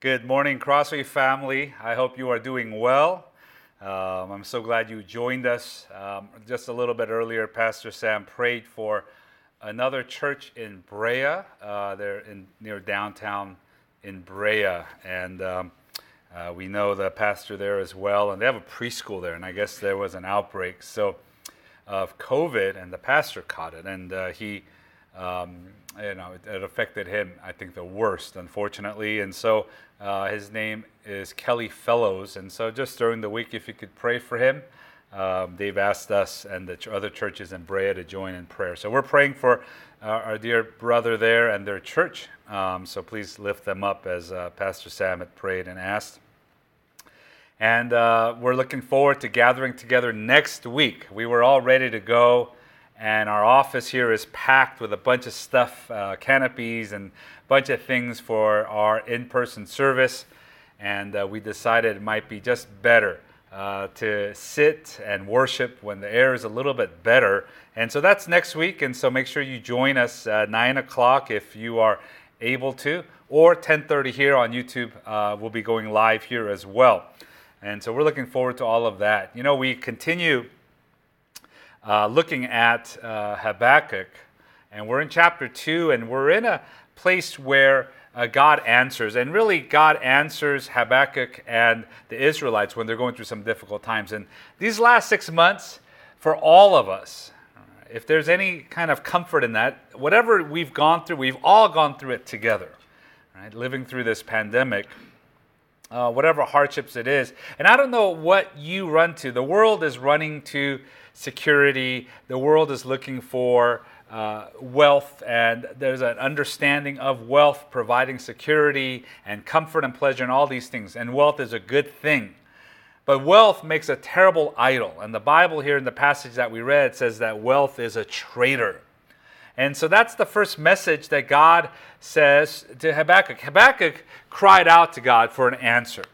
Good morning, Crossway family. I hope you are doing well. Um, I'm so glad you joined us. Um, just a little bit earlier, Pastor Sam prayed for another church in Brea. Uh, they're in, near downtown in Brea, and um, uh, we know the pastor there as well. And they have a preschool there, and I guess there was an outbreak so of COVID, and the pastor caught it, and uh, he um, you know, it, it, affected him, I think, the worst, unfortunately. And so uh, his name is Kelly Fellows. And so just during the week, if you could pray for him, um, they've asked us and the ch- other churches in Brea to join in prayer. So we're praying for uh, our dear brother there and their church. Um, so please lift them up as uh, Pastor Sam had prayed and asked. And uh, we're looking forward to gathering together next week. We were all ready to go and our office here is packed with a bunch of stuff, uh, canopies and a bunch of things for our in-person service. And uh, we decided it might be just better uh, to sit and worship when the air is a little bit better. And so that's next week. And so make sure you join us at nine o'clock if you are able to, or 10:30 here on YouTube. Uh, we'll be going live here as well. And so we're looking forward to all of that. You know, we continue uh, looking at uh, Habakkuk. And we're in chapter 2, and we're in a place where uh, God answers. And really, God answers Habakkuk and the Israelites when they're going through some difficult times. And these last six months, for all of us, if there's any kind of comfort in that, whatever we've gone through, we've all gone through it together, right? Living through this pandemic. Uh, whatever hardships it is. And I don't know what you run to. The world is running to security. The world is looking for uh, wealth, and there's an understanding of wealth providing security and comfort and pleasure and all these things. And wealth is a good thing. But wealth makes a terrible idol. And the Bible here in the passage that we read says that wealth is a traitor. And so that's the first message that God says to Habakkuk. Habakkuk cried out to God for an answer.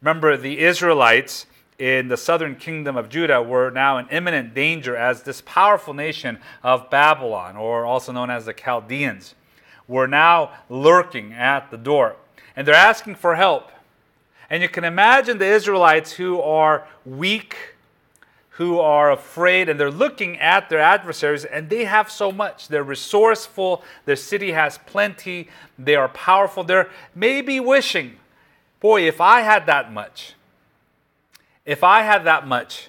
Remember, the Israelites in the southern kingdom of Judah were now in imminent danger as this powerful nation of Babylon, or also known as the Chaldeans, were now lurking at the door. And they're asking for help. And you can imagine the Israelites who are weak, who are afraid, and they're looking at their adversaries, and they have so much. They're resourceful, their city has plenty, they are powerful. They're maybe wishing, boy, if I had that much if I had that much,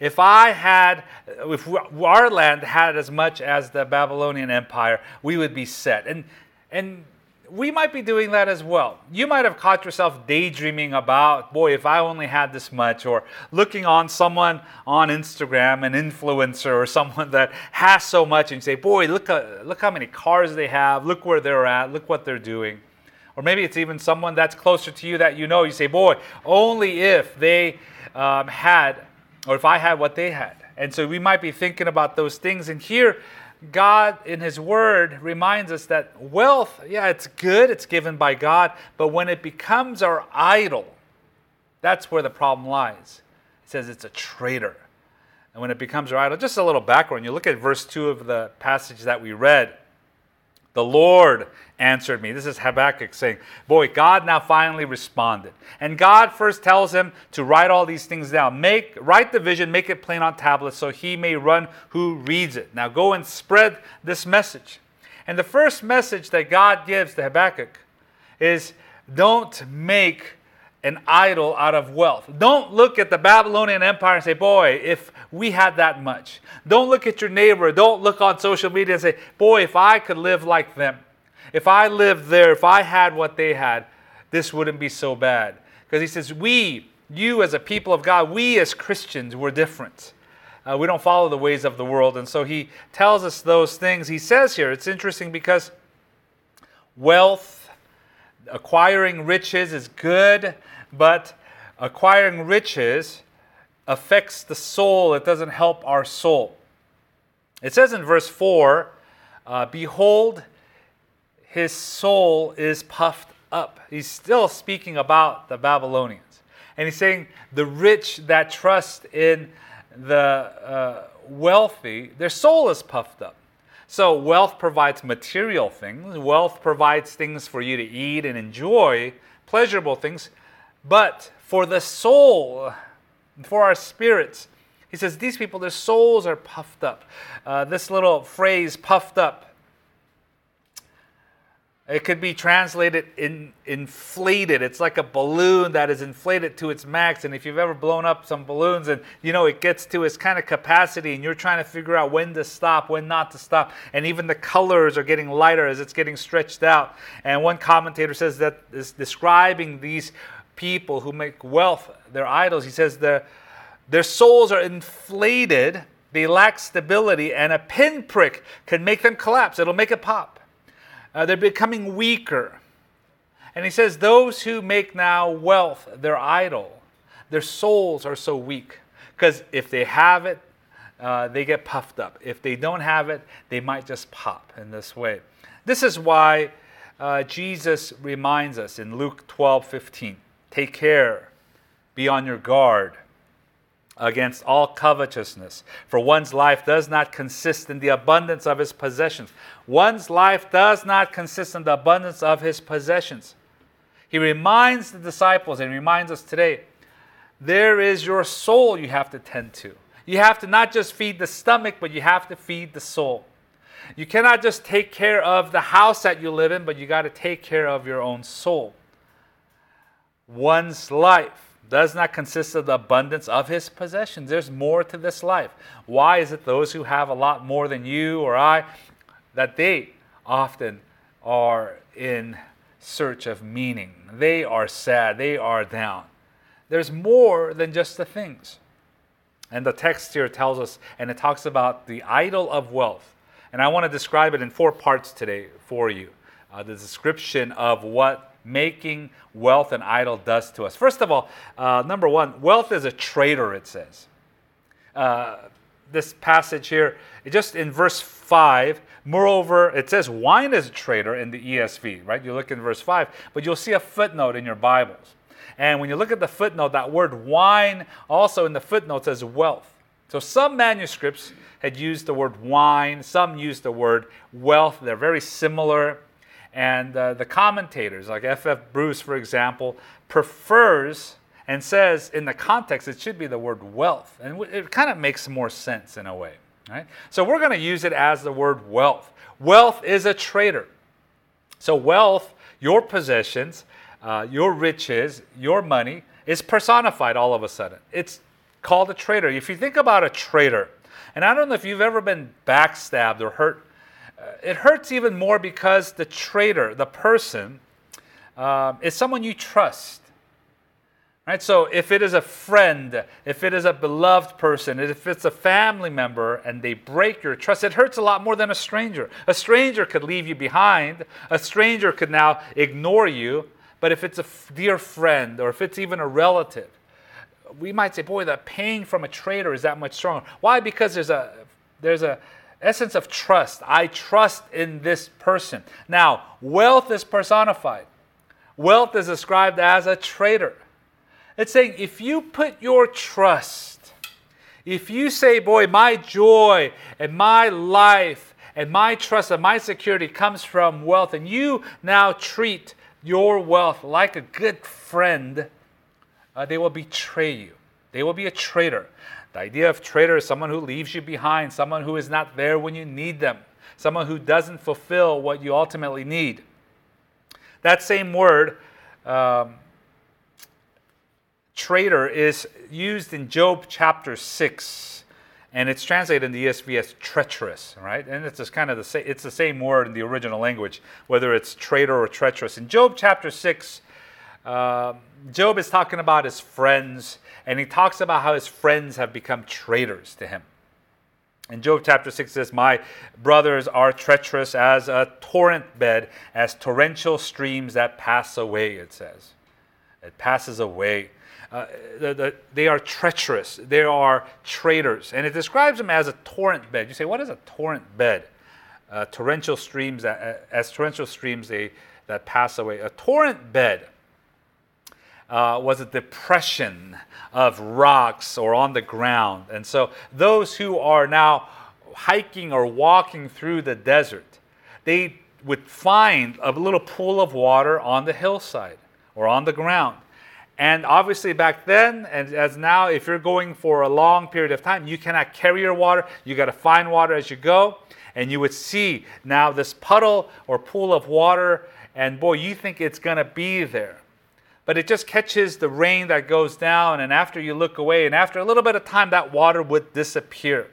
if I had, if our land had as much as the Babylonian Empire, we would be set. And, and we might be doing that as well. You might have caught yourself daydreaming about, boy, if I only had this much, or looking on someone on Instagram, an influencer, or someone that has so much, and say, boy, look, uh, look how many cars they have, look where they're at, look what they're doing. Or maybe it's even someone that's closer to you that you know. You say, boy, only if they um, had, or if I had what they had. And so we might be thinking about those things. And here, God in His Word reminds us that wealth, yeah, it's good, it's given by God, but when it becomes our idol, that's where the problem lies. It says it's a traitor. And when it becomes our idol, just a little background. You look at verse 2 of the passage that we read. The Lord answered me. This is Habakkuk saying, Boy, God now finally responded. And God first tells him to write all these things down. Make write the vision, make it plain on tablets, so he may run who reads it. Now go and spread this message. And the first message that God gives to Habakkuk is don't make an idol out of wealth. Don't look at the Babylonian Empire and say, Boy, if we had that much. Don't look at your neighbor. Don't look on social media and say, Boy, if I could live like them, if I lived there, if I had what they had, this wouldn't be so bad. Because he says, We, you as a people of God, we as Christians, we're different. Uh, we don't follow the ways of the world. And so he tells us those things. He says here, it's interesting because wealth, acquiring riches is good but acquiring riches affects the soul, it doesn't help our soul. It says in verse 4 uh, Behold, his soul is puffed up. He's still speaking about the Babylonians. And he's saying the rich that trust in the uh, wealthy, their soul is puffed up. So, wealth provides material things, wealth provides things for you to eat and enjoy, pleasurable things. But for the soul, for our spirits, he says, these people, their souls are puffed up. Uh, this little phrase, puffed up, it could be translated in inflated. It's like a balloon that is inflated to its max. And if you've ever blown up some balloons and you know it gets to its kind of capacity and you're trying to figure out when to stop, when not to stop, and even the colors are getting lighter as it's getting stretched out. And one commentator says that is describing these people who make wealth their idols. He says their their souls are inflated, they lack stability, and a pinprick can make them collapse. It'll make it pop. Uh, they're becoming weaker. And he says, Those who make now wealth their idol, their souls are so weak. Because if they have it, uh, they get puffed up. If they don't have it, they might just pop in this way. This is why uh, Jesus reminds us in Luke 12 15 take care, be on your guard against all covetousness. For one's life does not consist in the abundance of his possessions. One's life does not consist in the abundance of his possessions. He reminds the disciples and reminds us today there is your soul you have to tend to. You have to not just feed the stomach, but you have to feed the soul. You cannot just take care of the house that you live in, but you got to take care of your own soul. One's life does not consist of the abundance of his possessions. There's more to this life. Why is it those who have a lot more than you or I, that they often are in search of meaning? They are sad, they are down. There's more than just the things. And the text here tells us, and it talks about the idol of wealth. And I want to describe it in four parts today for you. Uh, the description of what making wealth an idol does to us. First of all, uh, number one, wealth is a traitor, it says. Uh, this passage here, just in verse 5, moreover, it says wine is a traitor in the ESV, right? You look in verse 5, but you'll see a footnote in your Bibles. And when you look at the footnote, that word wine also in the footnote says wealth. So some manuscripts had used the word wine, some used the word wealth. They're very similar. And uh, the commentators, like F.F. Bruce, for example, prefers and says in the context it should be the word wealth. And it kind of makes more sense in a way. Right? So we're going to use it as the word wealth. Wealth is a traitor. So, wealth, your possessions, uh, your riches, your money, is personified all of a sudden. It's called a traitor. If you think about a traitor, and I don't know if you've ever been backstabbed or hurt it hurts even more because the traitor, the person, um, is someone you trust. Right? So if it is a friend, if it is a beloved person, if it's a family member and they break your trust, it hurts a lot more than a stranger. A stranger could leave you behind, a stranger could now ignore you, but if it's a dear friend or if it's even a relative, we might say, boy, the pain from a traitor is that much stronger. Why? Because there's a there's a essence of trust. I trust in this person. Now, wealth is personified. Wealth is described as a traitor. It's saying if you put your trust, if you say, boy, my joy and my life and my trust and my security comes from wealth, and you now treat your wealth like a good friend, uh, they will betray you. They will be a traitor. The idea of traitor is someone who leaves you behind, someone who is not there when you need them, someone who doesn't fulfill what you ultimately need. That same word, um, traitor, is used in Job chapter 6 and it's translated in the ESV as treacherous, right? And it's just kind of the same. It's the same word in the original language, whether it's traitor or treacherous. In Job chapter six, uh, Job is talking about his friends and he talks about how his friends have become traitors to him. In Job chapter 6 says, My brothers are treacherous as a torrent bed, as torrential streams that pass away, it says. It passes away. Uh, the, the, they are treacherous. They are traitors. And it describes them as a torrent bed. You say, what is a torrent bed? Uh, torrential streams, that, uh, as torrential streams they, that pass away. A torrent bed uh, was a depression of rocks or on the ground. And so those who are now hiking or walking through the desert, they would find a little pool of water on the hillside or on the ground. And obviously, back then, and as now, if you're going for a long period of time, you cannot carry your water. You got to find water as you go. And you would see now this puddle or pool of water, and boy, you think it's going to be there. But it just catches the rain that goes down, and after you look away, and after a little bit of time, that water would disappear.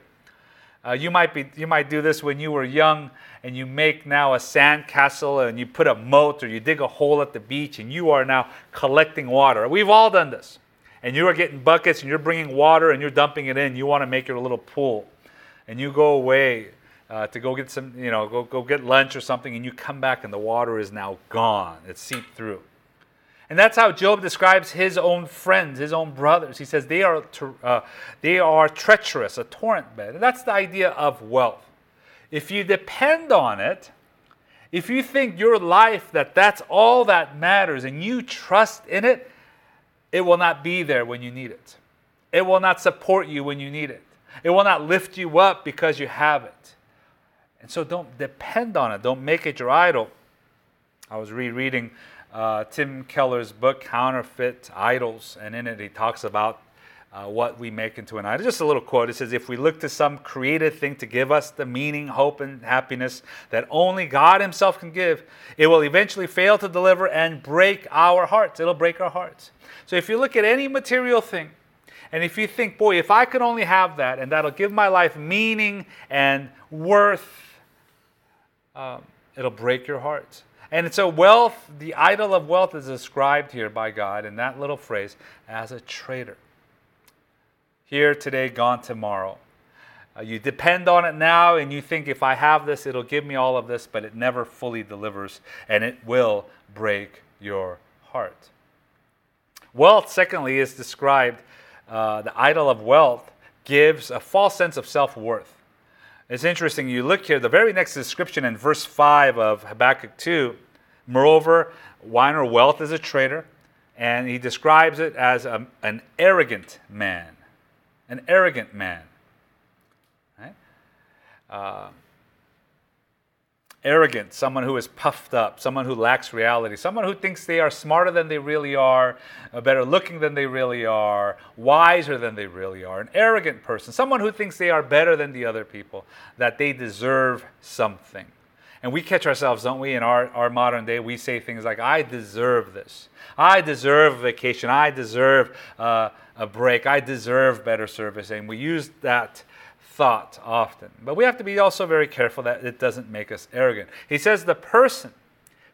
Uh, you, might be, you might do this when you were young and you make now a sand castle and you put a moat or you dig a hole at the beach and you are now collecting water. We've all done this. And you are getting buckets and you're bringing water and you're dumping it in. You want to make your little pool. And you go away uh, to go get some, you know, go, go get lunch or something and you come back and the water is now gone. It's seeped through. And that's how Job describes his own friends, his own brothers. He says they are, uh, they are treacherous, a torrent bed. And that's the idea of wealth if you depend on it, if you think your life that that's all that matters and you trust in it, it will not be there when you need it. It will not support you when you need it. It will not lift you up because you have it. And so don't depend on it. Don't make it your idol. I was rereading uh, Tim Keller's book, Counterfeit Idols, and in it he talks about uh, what we make into an idol. Just a little quote. It says, If we look to some created thing to give us the meaning, hope, and happiness that only God Himself can give, it will eventually fail to deliver and break our hearts. It'll break our hearts. So if you look at any material thing, and if you think, boy, if I could only have that, and that'll give my life meaning and worth, um, it'll break your heart. And so, wealth, the idol of wealth, is described here by God in that little phrase as a traitor here today, gone tomorrow. Uh, you depend on it now and you think if I have this, it'll give me all of this, but it never fully delivers and it will break your heart. Wealth, secondly, is described, uh, the idol of wealth gives a false sense of self worth. It's interesting, you look here, the very next description in verse 5 of Habakkuk 2, moreover, wine or wealth is a traitor, and he describes it as a, an arrogant man an arrogant man. Right? Uh, arrogant, someone who is puffed up, someone who lacks reality, someone who thinks they are smarter than they really are, better looking than they really are, wiser than they really are. An arrogant person, someone who thinks they are better than the other people, that they deserve something. And we catch ourselves, don't we, in our, our modern day? We say things like, I deserve this. I deserve vacation. I deserve uh, a break. I deserve better service. And we use that thought often. But we have to be also very careful that it doesn't make us arrogant. He says the person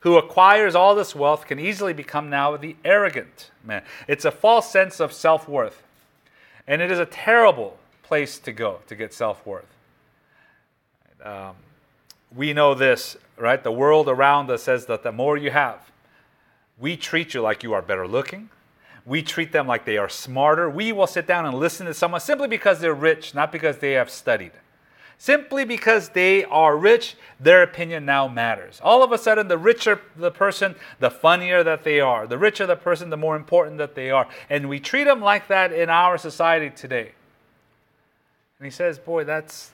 who acquires all this wealth can easily become now the arrogant man. It's a false sense of self worth. And it is a terrible place to go to get self worth. Um, we know this, right? The world around us says that the more you have, we treat you like you are better looking. We treat them like they are smarter. We will sit down and listen to someone simply because they're rich, not because they have studied. Simply because they are rich, their opinion now matters. All of a sudden, the richer the person, the funnier that they are. The richer the person, the more important that they are. And we treat them like that in our society today. And he says, Boy, that's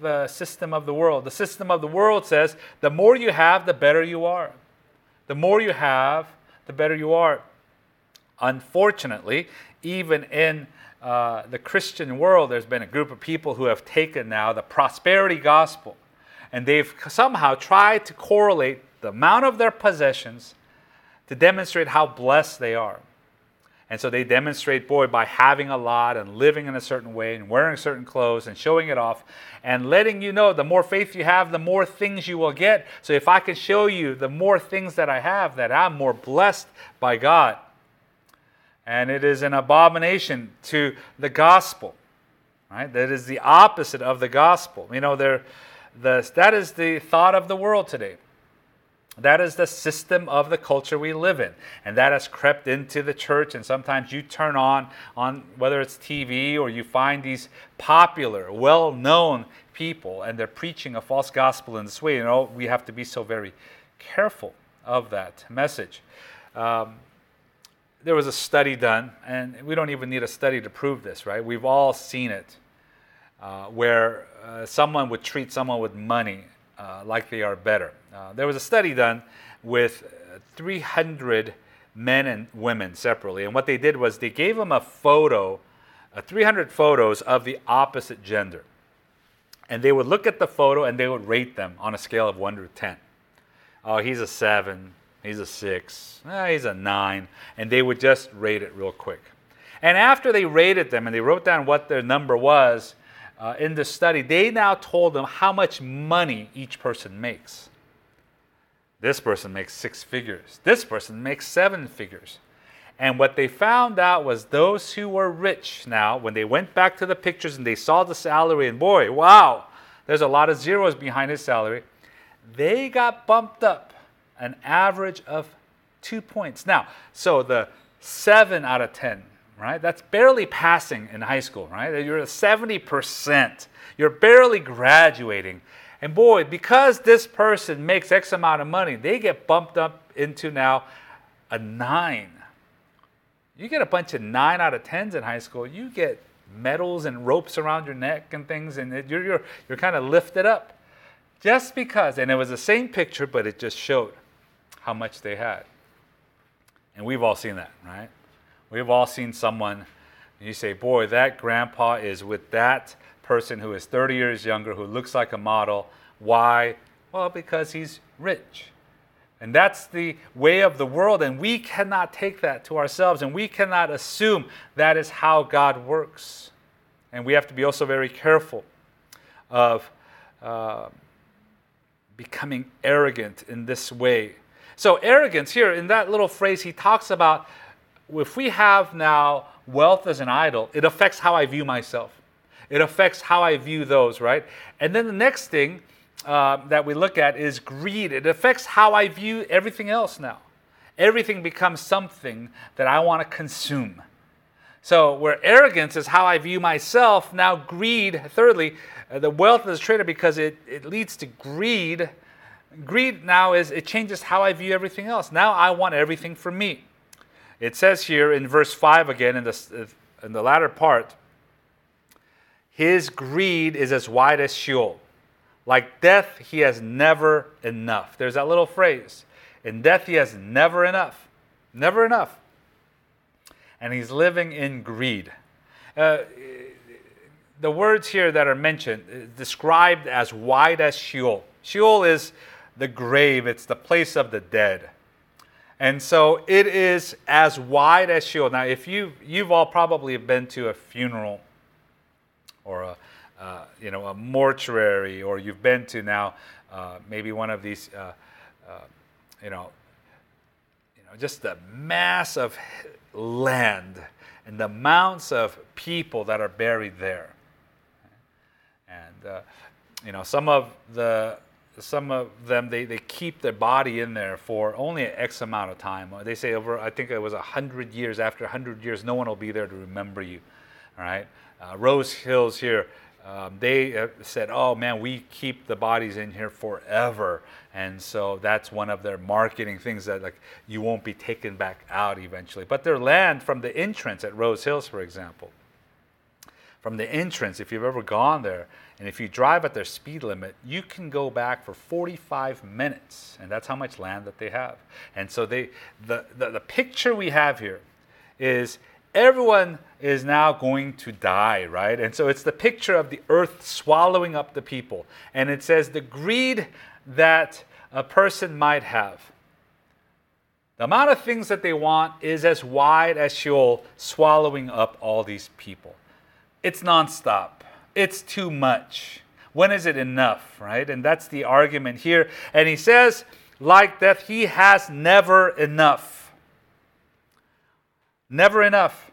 the system of the world. The system of the world says the more you have, the better you are. The more you have, the better you are. Unfortunately, even in uh, the Christian world, there's been a group of people who have taken now the prosperity gospel and they've somehow tried to correlate the amount of their possessions to demonstrate how blessed they are. And so they demonstrate, boy, by having a lot and living in a certain way and wearing certain clothes and showing it off and letting you know the more faith you have, the more things you will get. So if I can show you the more things that I have, that I'm more blessed by God. And it is an abomination to the gospel. Right? That is the opposite of the gospel. You know, there, the, that is the thought of the world today. That is the system of the culture we live in. And that has crept into the church. And sometimes you turn on, on whether it's TV or you find these popular, well known people, and they're preaching a false gospel in this way. You know, we have to be so very careful of that message. Um, there was a study done, and we don't even need a study to prove this, right? We've all seen it. uh, where uh, someone would treat someone with money uh, like they are better. Uh, there was a study done with 300 men and women separately, and what they did was they gave them a photo, 300 photos of the opposite gender. And they would look at the photo and they would rate them on a scale of 1 to 10. Oh, he's a 7, he's a 6, eh, he's a 9. And they would just rate it real quick. And after they rated them and they wrote down what their number was uh, in the study, they now told them how much money each person makes. This person makes six figures. This person makes seven figures. And what they found out was those who were rich now, when they went back to the pictures and they saw the salary, and boy, wow, there's a lot of zeros behind his salary, they got bumped up an average of two points. Now, so the seven out of 10, right? That's barely passing in high school, right? You're at 70%. You're barely graduating. And boy, because this person makes X amount of money, they get bumped up into now a nine you get a bunch of nine out of tens in high school, you get medals and ropes around your neck and things, and you're, you're, you're kind of lifted up. Just because, and it was the same picture, but it just showed how much they had. And we've all seen that, right? We've all seen someone, and you say, boy, that grandpa is with that person who is 30 years younger, who looks like a model. Why? Well, because he's rich. And that's the way of the world, and we cannot take that to ourselves, and we cannot assume that is how God works. And we have to be also very careful of uh, becoming arrogant in this way. So, arrogance here, in that little phrase, he talks about if we have now wealth as an idol, it affects how I view myself. It affects how I view those, right? And then the next thing uh, that we look at is greed. It affects how I view everything else now. Everything becomes something that I want to consume. So, where arrogance is how I view myself, now greed, thirdly, uh, the wealth is traded because it, it leads to greed. Greed now is it changes how I view everything else. Now I want everything for me. It says here in verse 5 again, in the, in the latter part, his greed is as wide as Sheol. Like death, he has never enough. There's that little phrase. In death, he has never enough. Never enough. And he's living in greed. Uh, the words here that are mentioned, uh, described as wide as Sheol. Sheol is the grave, it's the place of the dead. And so it is as wide as Sheol. Now, if you you've all probably been to a funeral or a uh, you know, a mortuary, or you've been to now uh, maybe one of these, uh, uh, you know, you know, just the mass of land and the amounts of people that are buried there. And uh, you know, some of the some of them they, they keep their body in there for only an X amount of time. They say over I think it was hundred years. After hundred years, no one will be there to remember you. All right, uh, Rose Hills here um, they said, oh man, we keep the bodies in here forever. And so that's one of their marketing things that like you won't be taken back out eventually. But their land from the entrance at Rose Hills, for example, from the entrance, if you've ever gone there, and if you drive at their speed limit, you can go back for 45 minutes. And that's how much land that they have. And so they the, the, the picture we have here is everyone is now going to die, right? And so it's the picture of the earth swallowing up the people. And it says the greed that a person might have. The amount of things that they want is as wide as Sheol, swallowing up all these people. It's nonstop. It's too much. When is it enough, right? And that's the argument here. And he says, like death, he has never enough. Never enough.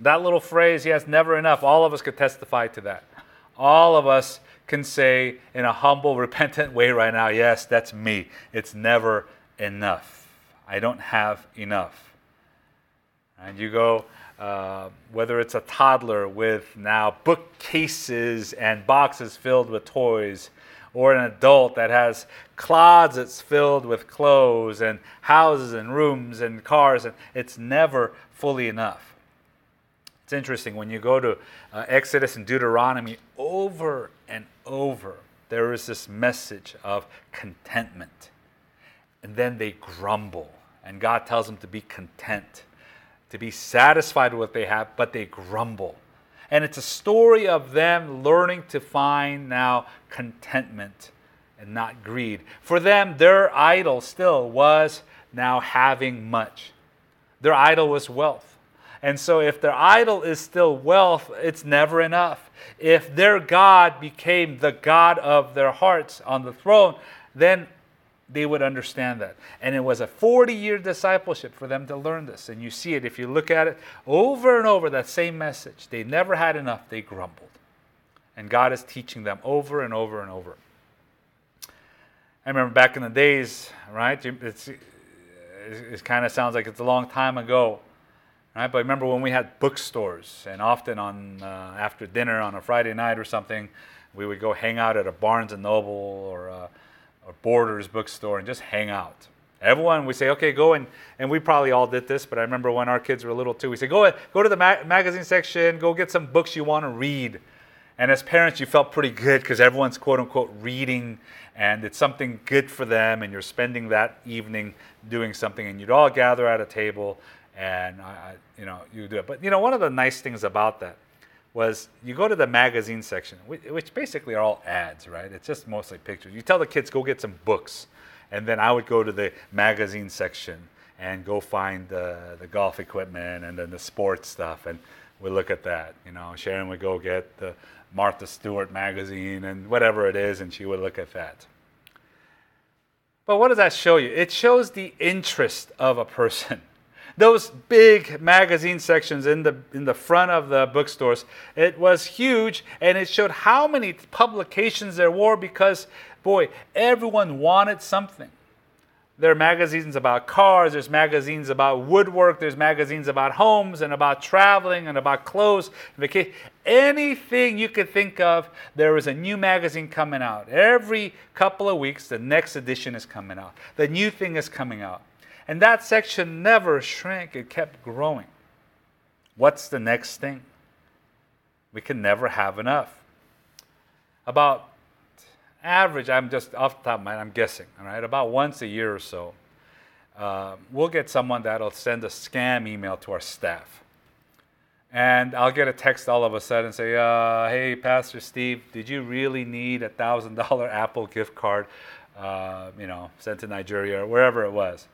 That little phrase, yes, never enough, all of us could testify to that. All of us can say in a humble, repentant way right now, yes, that's me. It's never enough. I don't have enough. And you go, uh, whether it's a toddler with now bookcases and boxes filled with toys, or an adult that has closets filled with clothes and houses and rooms and cars, and it's never fully enough. It's interesting when you go to uh, Exodus and Deuteronomy over and over, there is this message of contentment. And then they grumble, and God tells them to be content, to be satisfied with what they have, but they grumble. And it's a story of them learning to find now contentment and not greed. For them, their idol still was now having much. Their idol was wealth. And so, if their idol is still wealth, it's never enough. If their God became the God of their hearts on the throne, then they would understand that. And it was a 40 year discipleship for them to learn this. And you see it if you look at it over and over, that same message. They never had enough, they grumbled. And God is teaching them over and over and over. I remember back in the days, right? It's, it kind of sounds like it's a long time ago, right? But I remember when we had bookstores, and often on uh, after dinner on a Friday night or something, we would go hang out at a Barnes and Noble or a Borders bookstore and just hang out. Everyone, we say, okay, go and, and we probably all did this, but I remember when our kids were little too, we say, go, go to the ma- magazine section, go get some books you want to read. And as parents, you felt pretty good because everyone's quote unquote reading and it's something good for them, and you're spending that evening doing something, and you'd all gather at a table, and I, you know you do it. But you know, one of the nice things about that was you go to the magazine section, which basically are all ads, right? It's just mostly pictures. You tell the kids go get some books, and then I would go to the magazine section and go find the, the golf equipment and then the sports stuff, and we look at that. You know, Sharon would go get the Martha Stewart magazine and whatever it is, and she would look at that. But what does that show you? It shows the interest of a person. Those big magazine sections in the, in the front of the bookstores, it was huge and it showed how many publications there were because, boy, everyone wanted something. There are magazines about cars, there's magazines about woodwork, there's magazines about homes and about traveling and about clothes. Anything you could think of, there is a new magazine coming out. Every couple of weeks, the next edition is coming out. The new thing is coming out. And that section never shrank, it kept growing. What's the next thing? We can never have enough. About average, I'm just off the top of my head, I'm guessing, all right, about once a year or so, uh, we'll get someone that'll send a scam email to our staff. And I'll get a text all of a sudden say, uh, hey, Pastor Steve, did you really need a $1,000 Apple gift card, uh, you know, sent to Nigeria or wherever it was?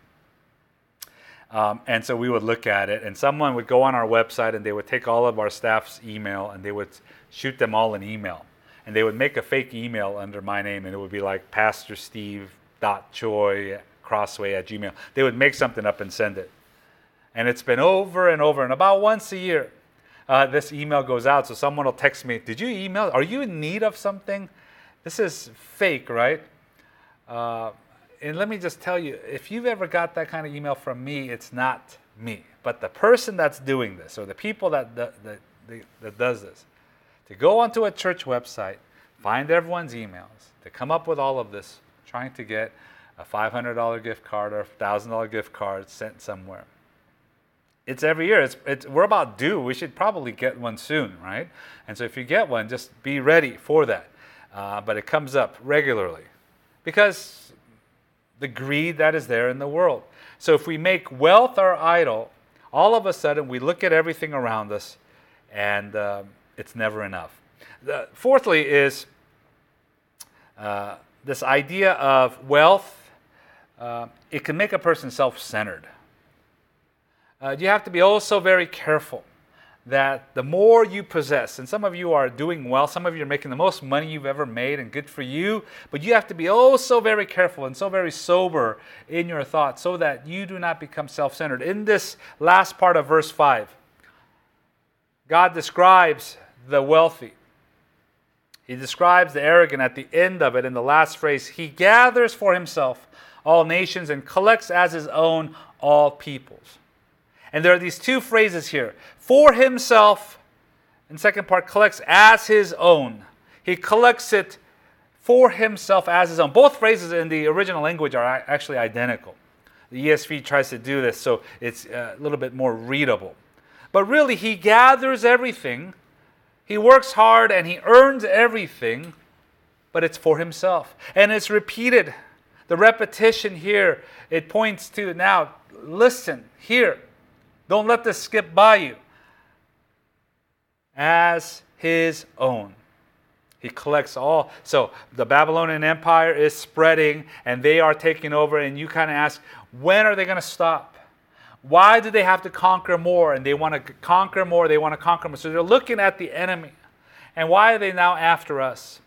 Um, and so we would look at it, and someone would go on our website and they would take all of our staff's email and they would shoot them all an email and they would make a fake email under my name, and it would be like Pastor Steve Choi Crossway at Gmail. They would make something up and send it, and it's been over and over, and about once a year, uh, this email goes out. So someone will text me, "Did you email? Are you in need of something?" This is fake, right? Uh, and let me just tell you, if you've ever got that kind of email from me, it's not me, but the person that's doing this, or the people that that, that, that does this to go onto a church website, find everyone's emails, to come up with all of this, trying to get a $500 gift card or a $1,000 gift card sent somewhere. It's every year. It's, it's, we're about due. We should probably get one soon, right? And so if you get one, just be ready for that. Uh, but it comes up regularly because the greed that is there in the world. So if we make wealth our idol, all of a sudden we look at everything around us and um, it's never enough. The, fourthly, is uh, this idea of wealth. Uh, it can make a person self-centered. Uh, you have to be also very careful that the more you possess, and some of you are doing well, some of you are making the most money you've ever made, and good for you, but you have to be oh so very careful and so very sober in your thoughts so that you do not become self centered. In this last part of verse 5, God describes the wealthy. He describes the arrogant at the end of it in the last phrase. He gathers for himself all nations and collects as his own all peoples. And there are these two phrases here for himself, and second part, collects as his own. He collects it for himself as his own. Both phrases in the original language are actually identical. The ESV tries to do this so it's uh, a little bit more readable. But really, he gathers everything. He works hard and he earns everything, but it's for himself. And it's repeated. The repetition here, it points to now, listen, here. Don't let this skip by you. As his own. He collects all. So the Babylonian Empire is spreading and they are taking over, and you kind of ask, when are they going to stop? Why do they have to conquer more? And they want to conquer more, they want to conquer more. So they're looking at the enemy. And why are they now after us?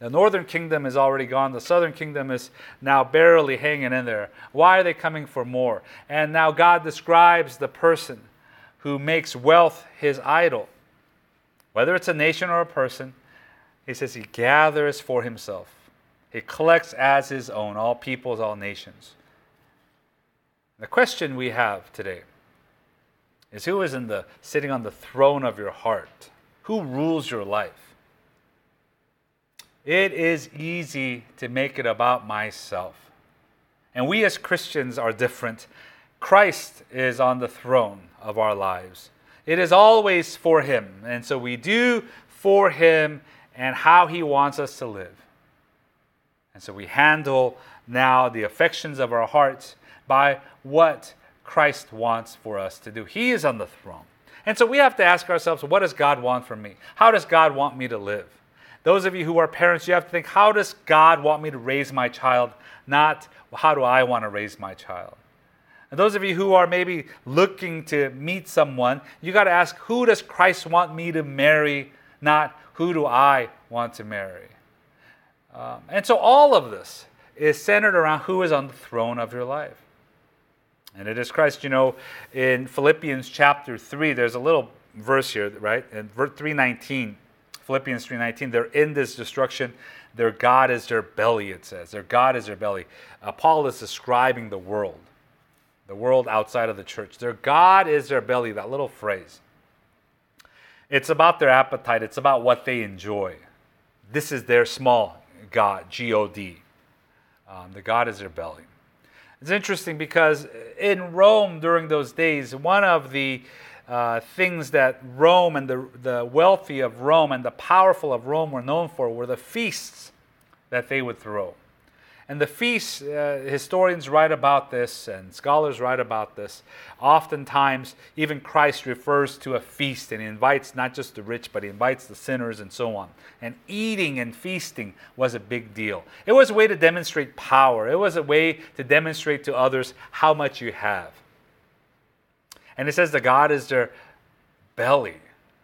The northern kingdom is already gone. The southern kingdom is now barely hanging in there. Why are they coming for more? And now God describes the person who makes wealth his idol. Whether it's a nation or a person, he says he gathers for himself. He collects as his own all peoples, all nations. The question we have today is who is in the sitting on the throne of your heart? Who rules your life? It is easy to make it about myself. And we as Christians are different. Christ is on the throne of our lives. It is always for Him. And so we do for Him and how He wants us to live. And so we handle now the affections of our hearts by what Christ wants for us to do. He is on the throne. And so we have to ask ourselves, what does God want from me? How does God want me to live? Those of you who are parents, you have to think, how does God want me to raise my child? Not how do I want to raise my child? And those of you who are maybe looking to meet someone, you got to ask, who does Christ want me to marry? Not who do I want to marry? Um, and so all of this is centered around who is on the throne of your life. And it is Christ. You know, in Philippians chapter 3, there's a little verse here, right? In verse 319, Philippians 3.19, they're in this destruction. Their God is their belly, it says. Their God is their belly. Uh, Paul is describing the world, the world outside of the church. Their God is their belly, that little phrase. It's about their appetite, it's about what they enjoy. This is their small God, G O D. Um, the God is their belly. It's interesting because in Rome during those days, one of the uh, things that Rome and the, the wealthy of Rome and the powerful of Rome were known for were the feasts that they would throw. And the feasts, uh, historians write about this and scholars write about this. Oftentimes, even Christ refers to a feast and he invites not just the rich, but he invites the sinners and so on. And eating and feasting was a big deal. It was a way to demonstrate power, it was a way to demonstrate to others how much you have. And it says the God is their belly,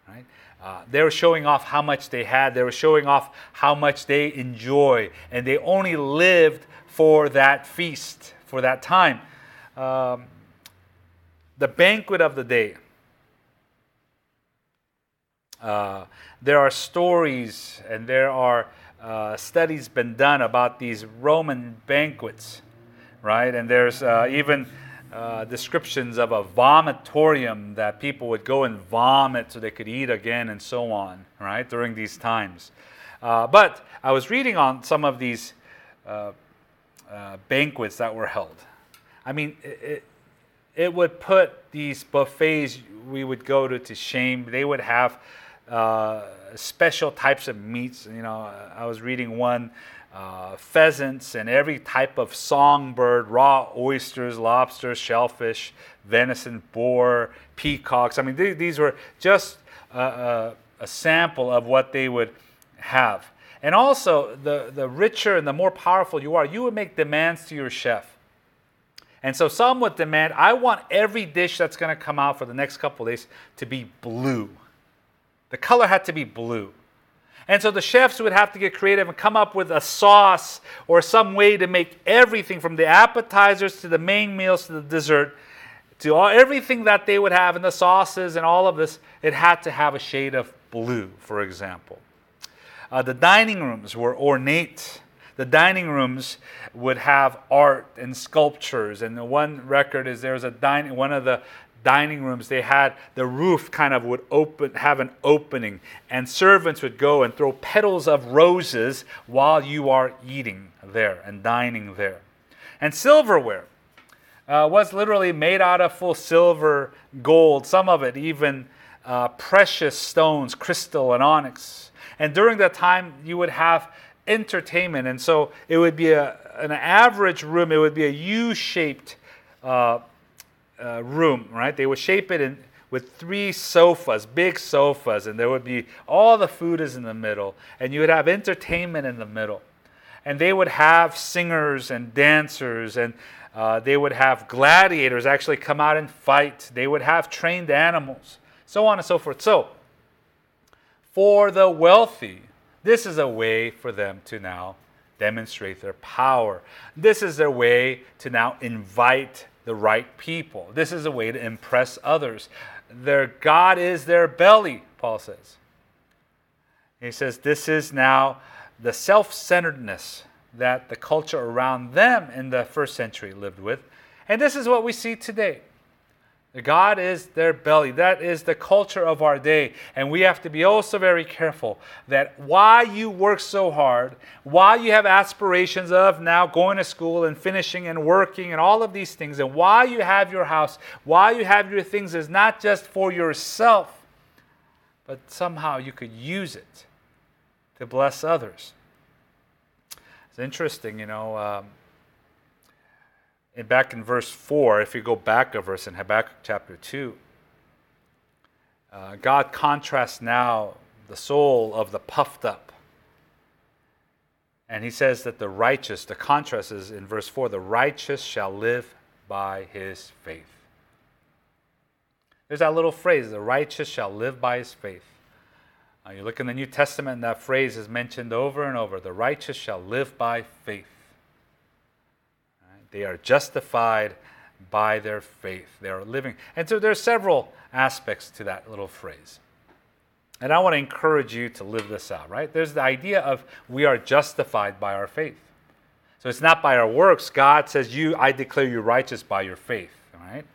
right? Uh, they were showing off how much they had. They were showing off how much they enjoy, and they only lived for that feast, for that time. Um, the banquet of the day. Uh, there are stories and there are uh, studies been done about these Roman banquets, right? And there's uh, even uh, descriptions of a vomitorium that people would go and vomit so they could eat again and so on, right, during these times. Uh, but I was reading on some of these uh, uh banquets that were held. I mean, it, it, would put these buffets we would go to to shame. They would have uh, special types of meats. You know, I was reading one uh, pheasants and every type of songbird, raw oysters, lobsters, shellfish, venison, boar, peacocks. I mean, th- these were just a, a, a, sample of what they would have. And also, the, the richer and the more powerful you are, you would make demands to your chef. And so some would demand, I want every dish that's going to come out for the next couple days to be blue. The color had to be blue. And so the chefs would have to get creative and come up with a sauce or some way to make everything from the appetizers to the main meals to the dessert to all, everything that they would have in the sauces and all of this, it had to have a shade of blue, for example. Uh, the dining rooms were ornate. The dining rooms would have art and sculptures. And the one record is there was a dining, one of the dining rooms they had the roof kind of would open have an opening and servants would go and throw petals of roses while you are eating there and dining there and silverware uh, was literally made out of full silver, gold, some of it even uh, precious stones, crystal and onyx. And during that time, you would have entertainment. And so it would be a, an average room, it would be a U shaped uh, uh, room, right? They would shape it in, with three sofas, big sofas, and there would be all the food is in the middle, and you would have entertainment in the middle. And they would have singers and dancers, and uh, they would have gladiators actually come out and fight. They would have trained animals, so on and so forth. So, for the wealthy, this is a way for them to now demonstrate their power. This is their way to now invite the right people. This is a way to impress others. Their God is their belly, Paul says. He says this is now the self centeredness that the culture around them in the first century lived with. And this is what we see today. God is their belly. That is the culture of our day. And we have to be also very careful that why you work so hard, why you have aspirations of now going to school and finishing and working and all of these things, and why you have your house, why you have your things is not just for yourself, but somehow you could use it to bless others. It's interesting, you know. Um, and back in verse 4, if you go back a verse in Habakkuk chapter 2, uh, God contrasts now the soul of the puffed up. And he says that the righteous, the contrast is in verse 4 the righteous shall live by his faith. There's that little phrase, the righteous shall live by his faith. Uh, you look in the New Testament, and that phrase is mentioned over and over the righteous shall live by faith. They are justified by their faith. They are living. And so there are several aspects to that little phrase. And I want to encourage you to live this out, right? There's the idea of we are justified by our faith. So it's not by our works. God says, You, I declare you righteous by your faith, right?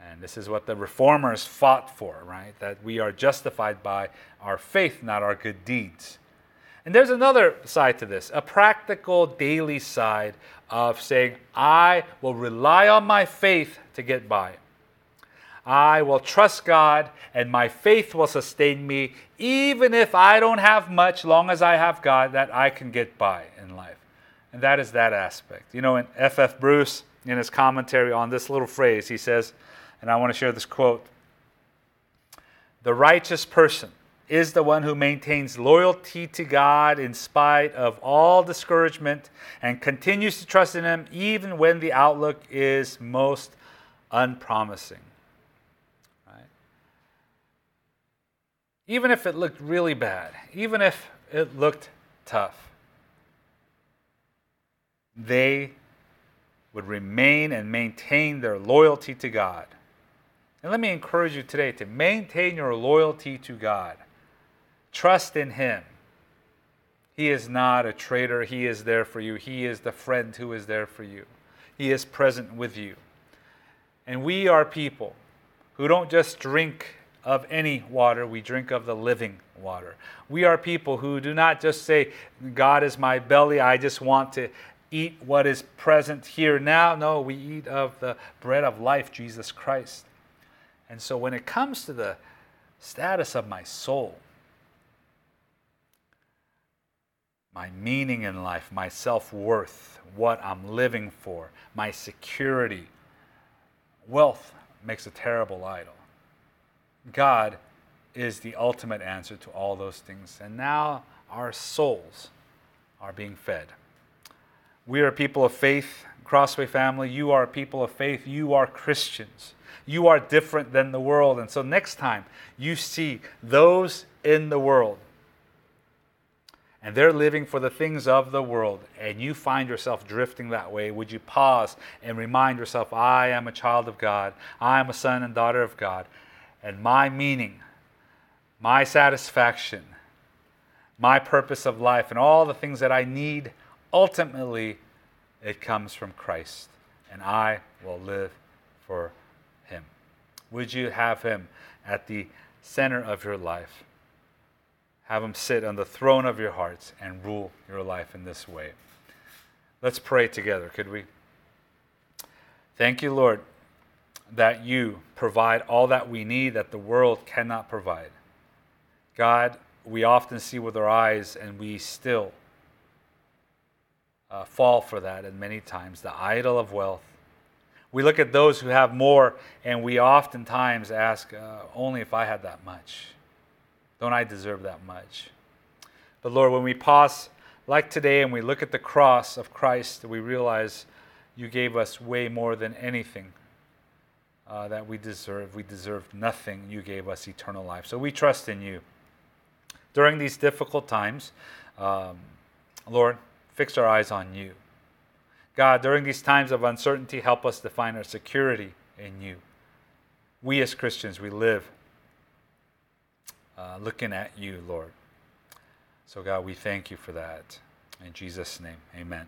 And this is what the reformers fought for, right? That we are justified by our faith, not our good deeds. And there's another side to this, a practical daily side of saying, I will rely on my faith to get by. I will trust God and my faith will sustain me, even if I don't have much, long as I have God, that I can get by in life. And that is that aspect. You know, in F.F. F. Bruce, in his commentary on this little phrase, he says, and I want to share this quote The righteous person is the one who maintains loyalty to God in spite of all discouragement and continues to trust in Him even when the outlook is most unpromising. Right? Even if it looked really bad, even if it looked tough, they would remain and maintain their loyalty to God. And let me encourage you today to maintain your loyalty to God. Trust in Him. He is not a traitor. He is there for you. He is the friend who is there for you. He is present with you. And we are people who don't just drink of any water, we drink of the living water. We are people who do not just say, God is my belly, I just want to eat what is present here now. No, we eat of the bread of life, Jesus Christ. And so when it comes to the status of my soul, my meaning in life, my self worth, what I'm living for, my security. Wealth makes a terrible idol. God is the ultimate answer to all those things. And now our souls are being fed. We are people of faith, Crossway family. You are people of faith. You are Christians. You are different than the world. And so next time you see those in the world, and they're living for the things of the world, and you find yourself drifting that way, would you pause and remind yourself, I am a child of God, I am a son and daughter of God, and my meaning, my satisfaction, my purpose of life, and all the things that I need, ultimately, it comes from Christ, and I will live for Him. Would you have Him at the center of your life? Have him sit on the throne of your hearts and rule your life in this way. Let's pray together, could we? Thank you, Lord, that you provide all that we need that the world cannot provide. God, we often see with our eyes and we still uh, fall for that, and many times the idol of wealth. We look at those who have more, and we oftentimes ask, uh, only if I had that much. Don't I deserve that much? But Lord, when we pause like today and we look at the cross of Christ, we realize you gave us way more than anything uh, that we deserve. We deserved nothing. You gave us eternal life. So we trust in you. During these difficult times, um, Lord, fix our eyes on you. God, during these times of uncertainty, help us to find our security in you. We as Christians, we live uh, looking at you, Lord. So, God, we thank you for that. In Jesus' name, amen.